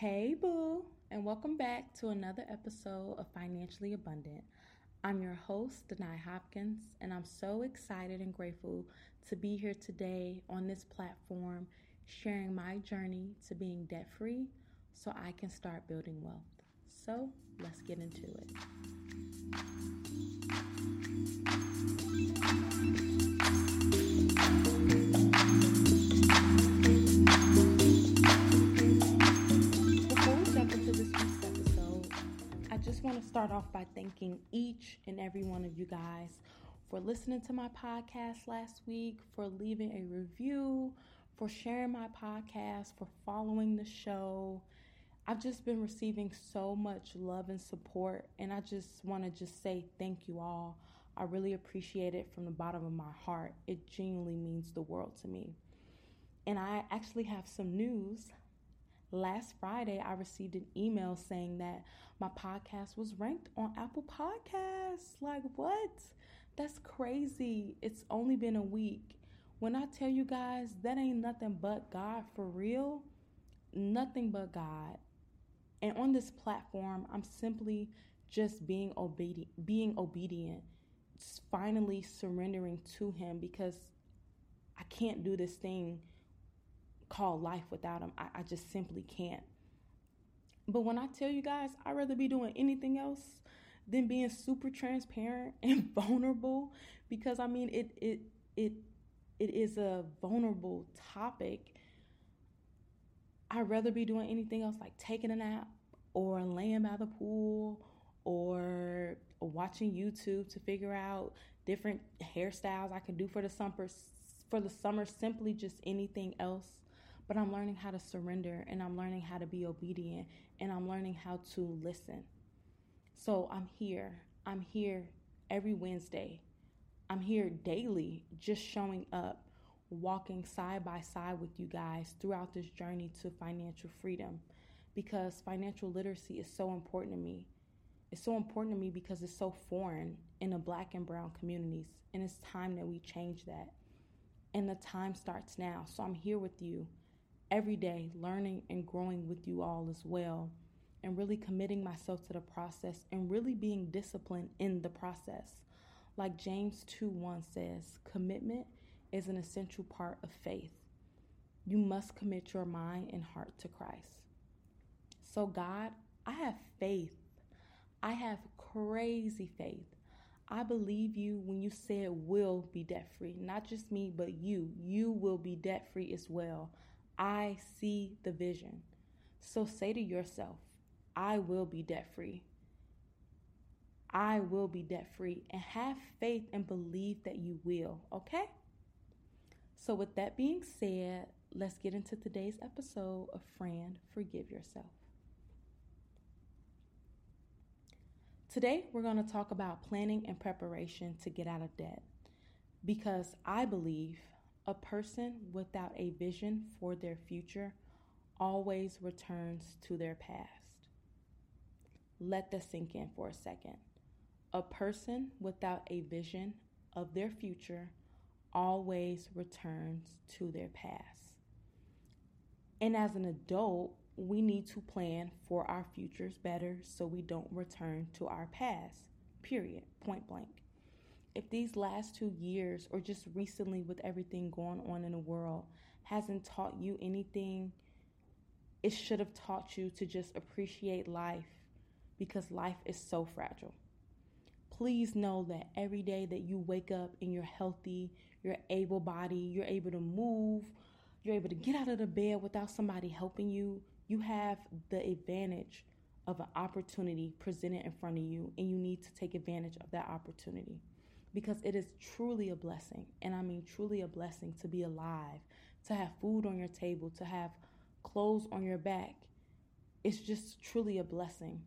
Hey, boo, and welcome back to another episode of Financially Abundant. I'm your host, De'Nye Hopkins, and I'm so excited and grateful to be here today on this platform sharing my journey to being debt free so I can start building wealth. So let's get into it. Just want to start off by thanking each and every one of you guys for listening to my podcast last week, for leaving a review, for sharing my podcast, for following the show. I've just been receiving so much love and support, and I just want to just say thank you all. I really appreciate it from the bottom of my heart. It genuinely means the world to me. And I actually have some news. Last Friday, I received an email saying that my podcast was ranked on Apple Podcasts. Like, what? That's crazy. It's only been a week. When I tell you guys, that ain't nothing but God for real. Nothing but God. And on this platform, I'm simply just being obedient, being obedient, finally surrendering to Him because I can't do this thing called life without Him. I, I just simply can't. But when I tell you guys, I'd rather be doing anything else than being super transparent and vulnerable because I mean it it it it is a vulnerable topic I'd rather be doing anything else like taking a nap or laying by the pool or watching YouTube to figure out different hairstyles I can do for the summer for the summer simply just anything else but I'm learning how to surrender and I'm learning how to be obedient and I'm learning how to listen. So I'm here. I'm here every Wednesday. I'm here daily just showing up walking side by side with you guys throughout this journey to financial freedom because financial literacy is so important to me. It's so important to me because it's so foreign in the black and brown communities, and it's time that we change that. And the time starts now. So I'm here with you every day, learning and growing with you all as well, and really committing myself to the process and really being disciplined in the process. Like James 2 1 says, commitment is an essential part of faith. You must commit your mind and heart to Christ. So, God, I have faith. I have crazy faith. I believe you when you said will be debt free. Not just me, but you. You will be debt free as well. I see the vision. So say to yourself, I will be debt free. I will be debt free. And have faith and believe that you will, okay? So, with that being said, let's get into today's episode of Friend Forgive Yourself. Today, we're going to talk about planning and preparation to get out of debt because I believe a person without a vision for their future always returns to their past. Let that sink in for a second. A person without a vision of their future always returns to their past. And as an adult, we need to plan for our futures better so we don't return to our past. Period. Point blank. If these last two years, or just recently with everything going on in the world, hasn't taught you anything, it should have taught you to just appreciate life because life is so fragile. Please know that every day that you wake up and you're healthy, you're able bodied, you're able to move, you're able to get out of the bed without somebody helping you, you have the advantage of an opportunity presented in front of you, and you need to take advantage of that opportunity because it is truly a blessing. And I mean, truly a blessing to be alive, to have food on your table, to have clothes on your back. It's just truly a blessing.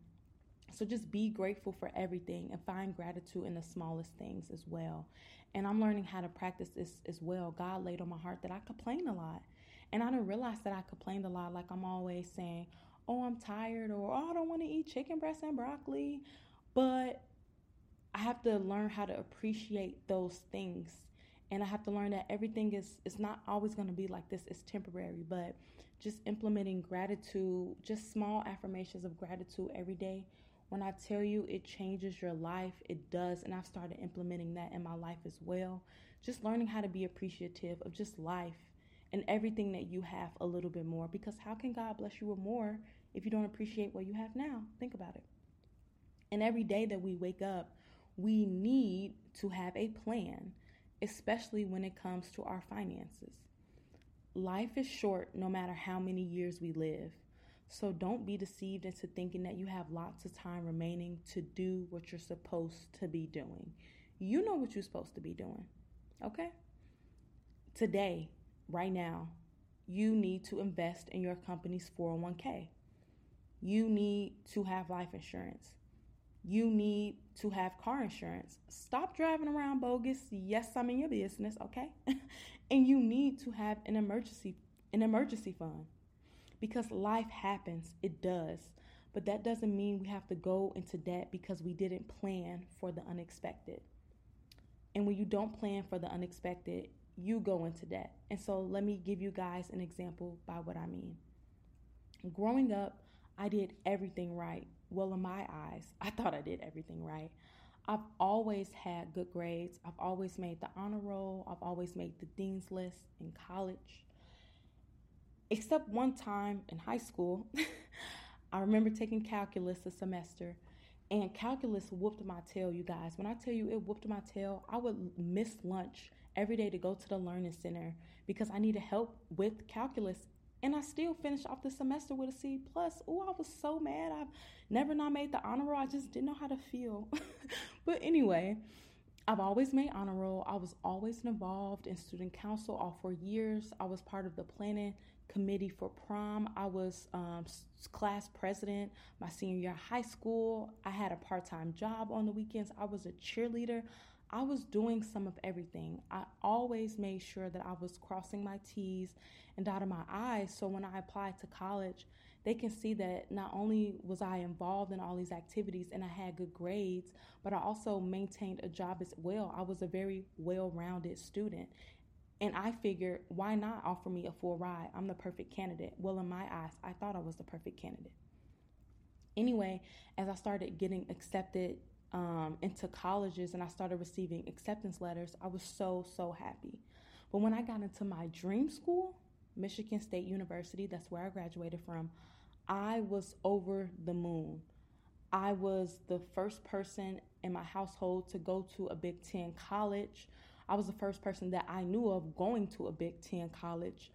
So just be grateful for everything and find gratitude in the smallest things as well. And I'm learning how to practice this as well. God laid on my heart that I complain a lot. And I didn't realize that I complained a lot. Like I'm always saying, oh, I'm tired, or oh, I don't want to eat chicken breast and broccoli. But I have to learn how to appreciate those things. And I have to learn that everything is is not always going to be like this. It's temporary, but just implementing gratitude, just small affirmations of gratitude every day. When I tell you it changes your life, it does. And I've started implementing that in my life as well. Just learning how to be appreciative of just life and everything that you have a little bit more. Because how can God bless you with more if you don't appreciate what you have now? Think about it. And every day that we wake up, we need to have a plan, especially when it comes to our finances. Life is short no matter how many years we live. So don't be deceived into thinking that you have lots of time remaining to do what you're supposed to be doing. You know what you're supposed to be doing, okay? Today, right now, you need to invest in your company's 401k. You need to have life insurance. You need to have car insurance. Stop driving around bogus. Yes, I'm in your business, okay? and you need to have an emergency an emergency fund. Because life happens, it does. But that doesn't mean we have to go into debt because we didn't plan for the unexpected. And when you don't plan for the unexpected, you go into debt. And so let me give you guys an example by what I mean. Growing up, I did everything right. Well, in my eyes, I thought I did everything right. I've always had good grades. I've always made the honor roll. I've always made the dean's list in college. Except one time in high school, I remember taking calculus a semester, and calculus whooped my tail, you guys. When I tell you it whooped my tail, I would miss lunch every day to go to the learning center because I needed help with calculus and I still finished off the semester with a C plus. Oh, I was so mad. I've never not made the honor roll. I just didn't know how to feel. but anyway, I've always made honor roll. I was always involved in student council all four years. I was part of the planning committee for prom. I was um, class president my senior year of high school. I had a part time job on the weekends. I was a cheerleader. I was doing some of everything. I always made sure that I was crossing my T's and dotting my I's. So when I applied to college, they can see that not only was I involved in all these activities and I had good grades, but I also maintained a job as well. I was a very well rounded student. And I figured, why not offer me a full ride? I'm the perfect candidate. Well, in my eyes, I thought I was the perfect candidate. Anyway, as I started getting accepted um, into colleges and I started receiving acceptance letters, I was so, so happy. But when I got into my dream school, Michigan State University, that's where I graduated from, I was over the moon. I was the first person in my household to go to a Big Ten college. I was the first person that I knew of going to a Big Ten college.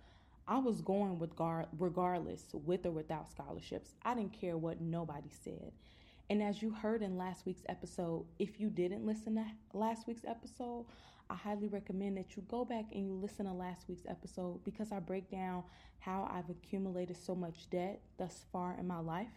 I was going with regardless, with or without scholarships. I didn't care what nobody said. And as you heard in last week's episode, if you didn't listen to last week's episode, I highly recommend that you go back and you listen to last week's episode because I break down how I've accumulated so much debt thus far in my life.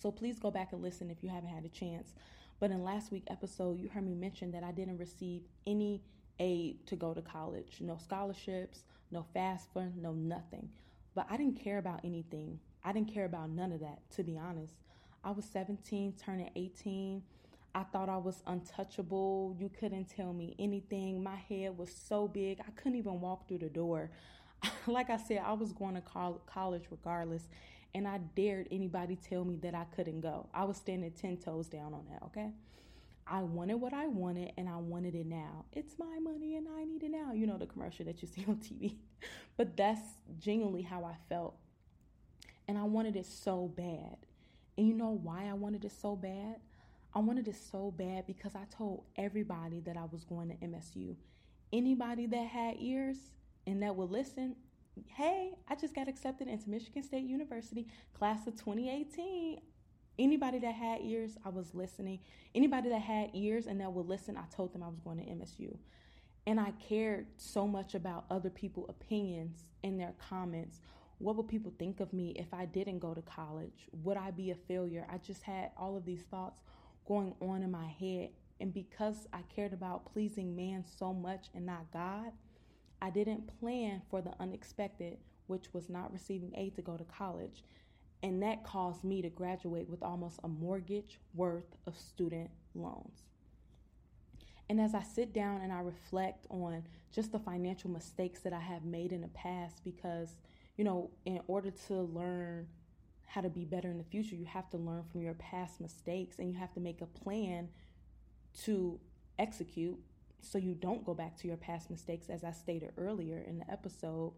So please go back and listen if you haven't had a chance. But in last week's episode, you heard me mention that I didn't receive any aid to go to college no scholarships, no FAFSA, no nothing. But I didn't care about anything. I didn't care about none of that, to be honest. I was 17, turning 18. I thought I was untouchable. You couldn't tell me anything. My head was so big, I couldn't even walk through the door. like I said, I was going to college regardless, and I dared anybody tell me that I couldn't go. I was standing 10 toes down on that, okay? I wanted what I wanted and I wanted it now. It's my money and I need it now. You know the commercial that you see on TV. but that's genuinely how I felt. And I wanted it so bad. And you know why I wanted it so bad? I wanted it so bad because I told everybody that I was going to MSU. Anybody that had ears and that would listen, hey, I just got accepted into Michigan State University, class of 2018. Anybody that had ears, I was listening. Anybody that had ears and that would listen, I told them I was going to MSU. And I cared so much about other people's opinions and their comments what would people think of me if I didn't go to college? Would I be a failure? I just had all of these thoughts going on in my head. And because I cared about pleasing man so much and not God, I didn't plan for the unexpected, which was not receiving aid to go to college. And that caused me to graduate with almost a mortgage worth of student loans. And as I sit down and I reflect on just the financial mistakes that I have made in the past, because you know, in order to learn how to be better in the future, you have to learn from your past mistakes and you have to make a plan to execute so you don't go back to your past mistakes as I stated earlier in the episode.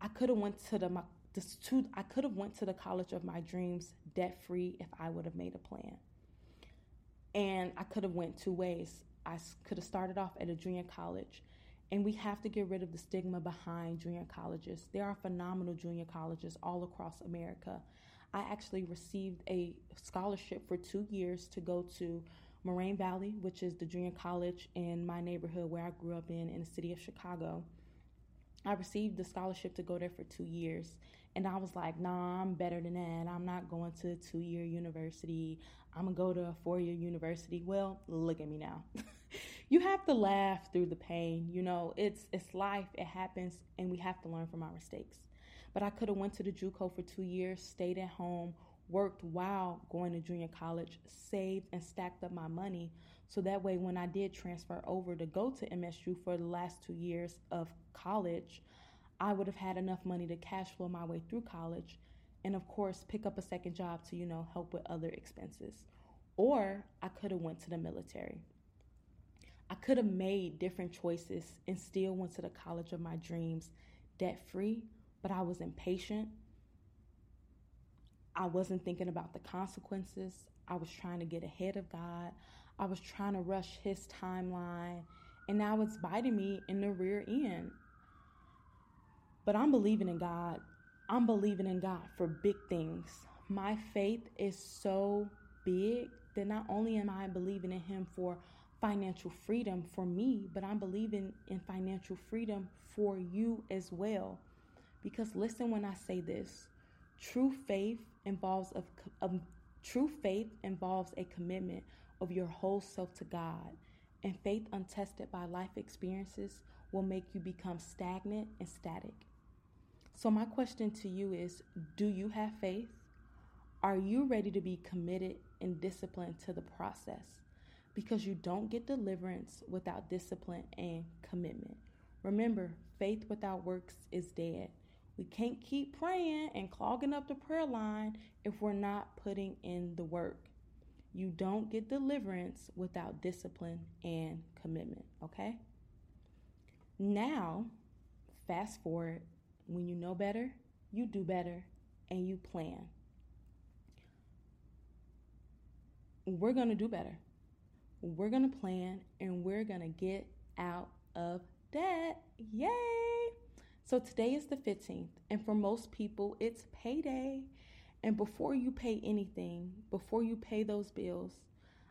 I could have went to the my, this two I could have went to the college of my dreams debt free if I would have made a plan. And I could have went two ways. I could have started off at a junior college and we have to get rid of the stigma behind junior colleges. There are phenomenal junior colleges all across America. I actually received a scholarship for two years to go to Moraine Valley, which is the junior college in my neighborhood where I grew up in, in the city of Chicago. I received the scholarship to go there for two years. And I was like, nah, I'm better than that. I'm not going to a two year university. I'm going to go to a four year university. Well, look at me now. you have to laugh through the pain. You know, it's it's life. It happens, and we have to learn from our mistakes. But I could have went to the JUCO for two years, stayed at home, worked while going to junior college, saved and stacked up my money, so that way when I did transfer over to go to MSU for the last two years of college, I would have had enough money to cash flow my way through college, and of course pick up a second job to you know help with other expenses. Or I could have went to the military. I could have made different choices and still went to the college of my dreams debt free, but I was impatient. I wasn't thinking about the consequences. I was trying to get ahead of God. I was trying to rush his timeline, and now it's biting me in the rear end. But I'm believing in God. I'm believing in God for big things. My faith is so big that not only am I believing in Him for financial freedom for me, but I'm believing in financial freedom for you as well. Because listen when I say this, true faith involves a, a um, true faith involves a commitment of your whole self to God. And faith untested by life experiences will make you become stagnant and static. So my question to you is, do you have faith? Are you ready to be committed and disciplined to the process? Because you don't get deliverance without discipline and commitment. Remember, faith without works is dead. We can't keep praying and clogging up the prayer line if we're not putting in the work. You don't get deliverance without discipline and commitment, okay? Now, fast forward, when you know better, you do better and you plan. We're going to do better we're going to plan and we're going to get out of debt. Yay! So today is the 15th, and for most people, it's payday. And before you pay anything, before you pay those bills,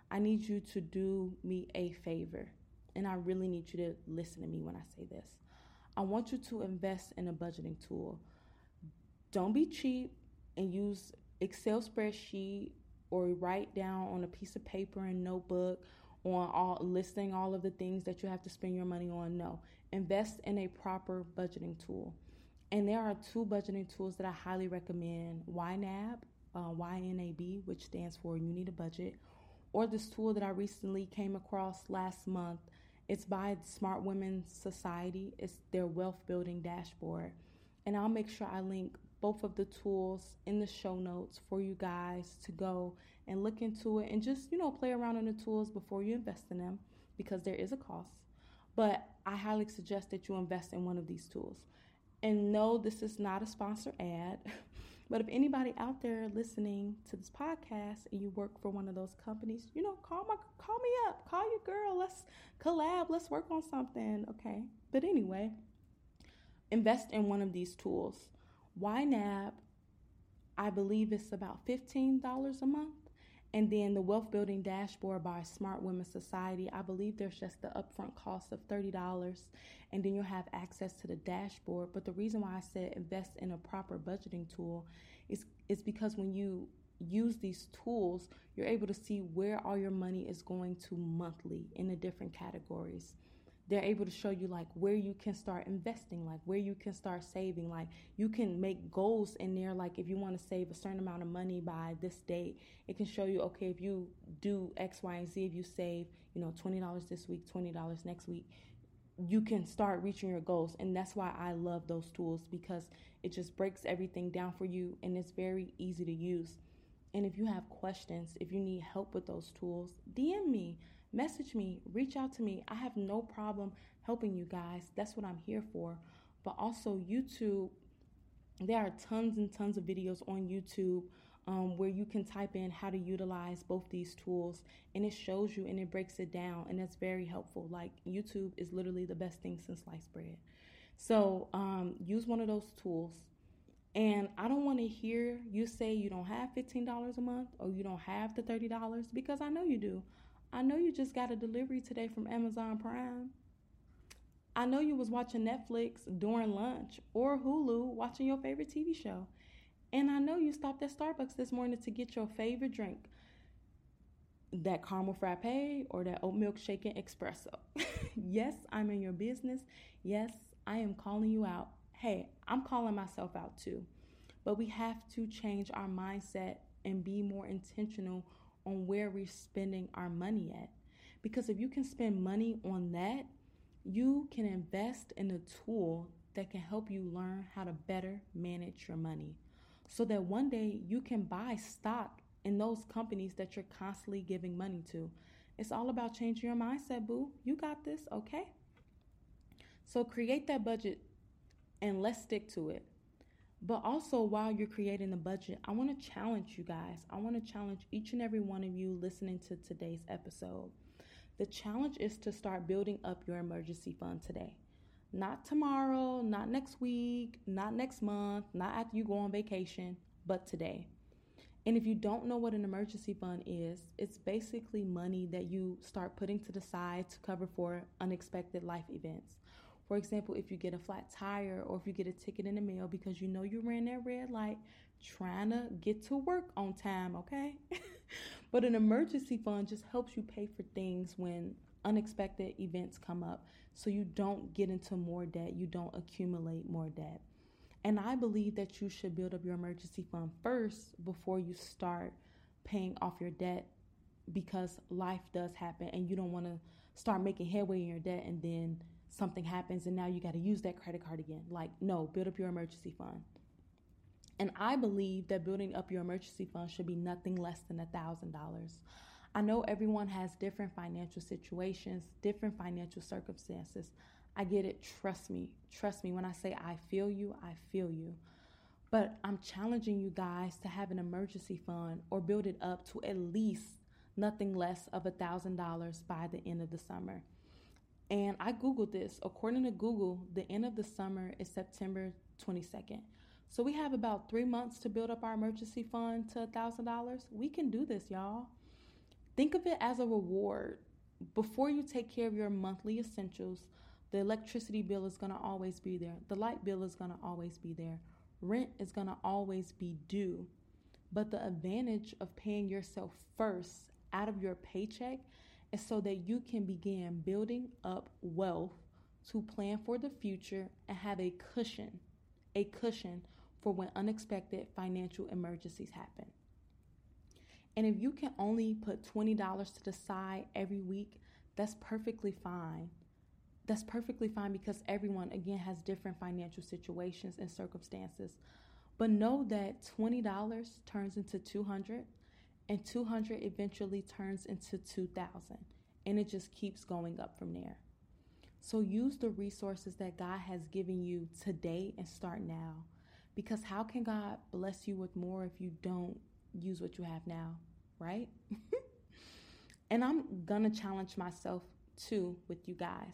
I need you to do me a favor. And I really need you to listen to me when I say this. I want you to invest in a budgeting tool. Don't be cheap and use Excel spreadsheet or write down on a piece of paper and notebook on all listing all of the things that you have to spend your money on. No, invest in a proper budgeting tool. And there are two budgeting tools that I highly recommend YNAB, uh, YNAB, which stands for You Need a Budget, or this tool that I recently came across last month. It's by Smart Women Society, it's their wealth building dashboard. And I'll make sure I link both of the tools in the show notes for you guys to go and look into it and just, you know, play around in the tools before you invest in them because there is a cost. But I highly suggest that you invest in one of these tools. And no, this is not a sponsor ad. But if anybody out there listening to this podcast and you work for one of those companies, you know, call my call me up, call your girl, let's collab, let's work on something, okay? But anyway, invest in one of these tools. YNAB, I believe it's about $15 a month. And then the wealth building dashboard by Smart Women Society, I believe there's just the upfront cost of $30 and then you'll have access to the dashboard. But the reason why I said invest in a proper budgeting tool is is because when you use these tools, you're able to see where all your money is going to monthly in the different categories they're able to show you like where you can start investing like where you can start saving like you can make goals in there like if you want to save a certain amount of money by this date it can show you okay if you do x y and z if you save you know $20 this week $20 next week you can start reaching your goals. And that's why I love those tools because it just breaks everything down for you and it's very easy to use. And if you have questions, if you need help with those tools, DM me, message me, reach out to me. I have no problem helping you guys. That's what I'm here for. But also, YouTube, there are tons and tons of videos on YouTube um, where you can type in how to utilize both these tools and it shows you and it breaks it down and that's very helpful like youtube is literally the best thing since sliced bread so um, use one of those tools and i don't want to hear you say you don't have $15 a month or you don't have the $30 because i know you do i know you just got a delivery today from amazon prime I know you was watching Netflix during lunch or Hulu watching your favorite TV show. And I know you stopped at Starbucks this morning to get your favorite drink that caramel frappe or that oat milk shaken espresso. yes, I'm in your business. Yes, I am calling you out. Hey, I'm calling myself out too. But we have to change our mindset and be more intentional on where we're spending our money at. Because if you can spend money on that, you can invest in a tool that can help you learn how to better manage your money so that one day you can buy stock in those companies that you're constantly giving money to. It's all about changing your mindset, boo. You got this, okay? So create that budget and let's stick to it. But also, while you're creating the budget, I want to challenge you guys. I want to challenge each and every one of you listening to today's episode. The challenge is to start building up your emergency fund today. Not tomorrow, not next week, not next month, not after you go on vacation, but today. And if you don't know what an emergency fund is, it's basically money that you start putting to the side to cover for unexpected life events. For example, if you get a flat tire or if you get a ticket in the mail because you know you ran that red light trying to get to work on time, okay? but an emergency fund just helps you pay for things when unexpected events come up so you don't get into more debt, you don't accumulate more debt. And I believe that you should build up your emergency fund first before you start paying off your debt because life does happen and you don't want to start making headway in your debt and then something happens and now you got to use that credit card again. Like, no, build up your emergency fund. And I believe that building up your emergency fund should be nothing less than a $1,000. I know everyone has different financial situations, different financial circumstances. I get it. Trust me. Trust me. When I say I feel you, I feel you. But I'm challenging you guys to have an emergency fund or build it up to at least nothing less of a $1,000 by the end of the summer. And I Googled this. According to Google, the end of the summer is September 22nd. So we have about three months to build up our emergency fund to $1,000. We can do this, y'all. Think of it as a reward. Before you take care of your monthly essentials, the electricity bill is going to always be there. The light bill is going to always be there. Rent is going to always be due. But the advantage of paying yourself first out of your paycheck is so that you can begin building up wealth to plan for the future and have a cushion, a cushion for when unexpected financial emergencies happen. And if you can only put $20 to the side every week, that's perfectly fine. That's perfectly fine because everyone, again, has different financial situations and circumstances. But know that $20 turns into 200 and 200 eventually turns into 2000 and it just keeps going up from there. So use the resources that God has given you today and start now. Because how can God bless you with more if you don't use what you have now? right? and I'm gonna challenge myself too with you guys.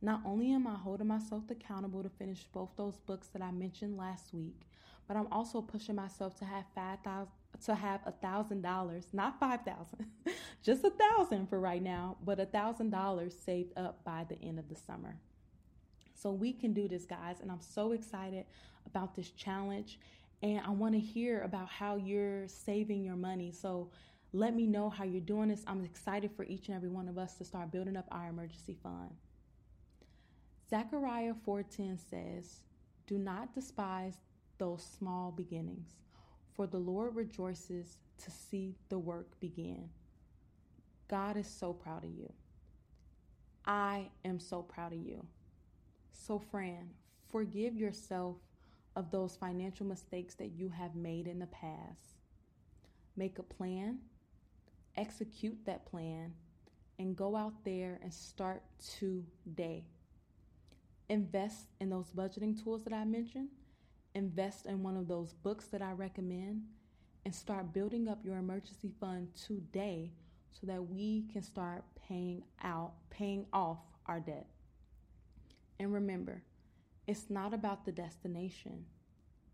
Not only am I holding myself accountable to finish both those books that I mentioned last week, but I'm also pushing myself to have five thousand to have a thousand dollars, not five thousand, just a thousand for right now, but a thousand dollars saved up by the end of the summer. So we can do this, guys, and I'm so excited about this challenge. And I want to hear about how you're saving your money. So let me know how you're doing this. I'm excited for each and every one of us to start building up our emergency fund. Zechariah 4:10 says, "Do not despise those small beginnings, for the Lord rejoices to see the work begin." God is so proud of you. I am so proud of you. So, Friend, forgive yourself of those financial mistakes that you have made in the past. Make a plan, execute that plan, and go out there and start today. Invest in those budgeting tools that I mentioned, invest in one of those books that I recommend, and start building up your emergency fund today so that we can start paying out paying off our debt. And remember, it's not about the destination,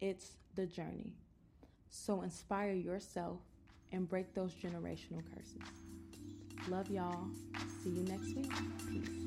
it's the journey. So inspire yourself and break those generational curses. Love y'all. See you next week. Peace.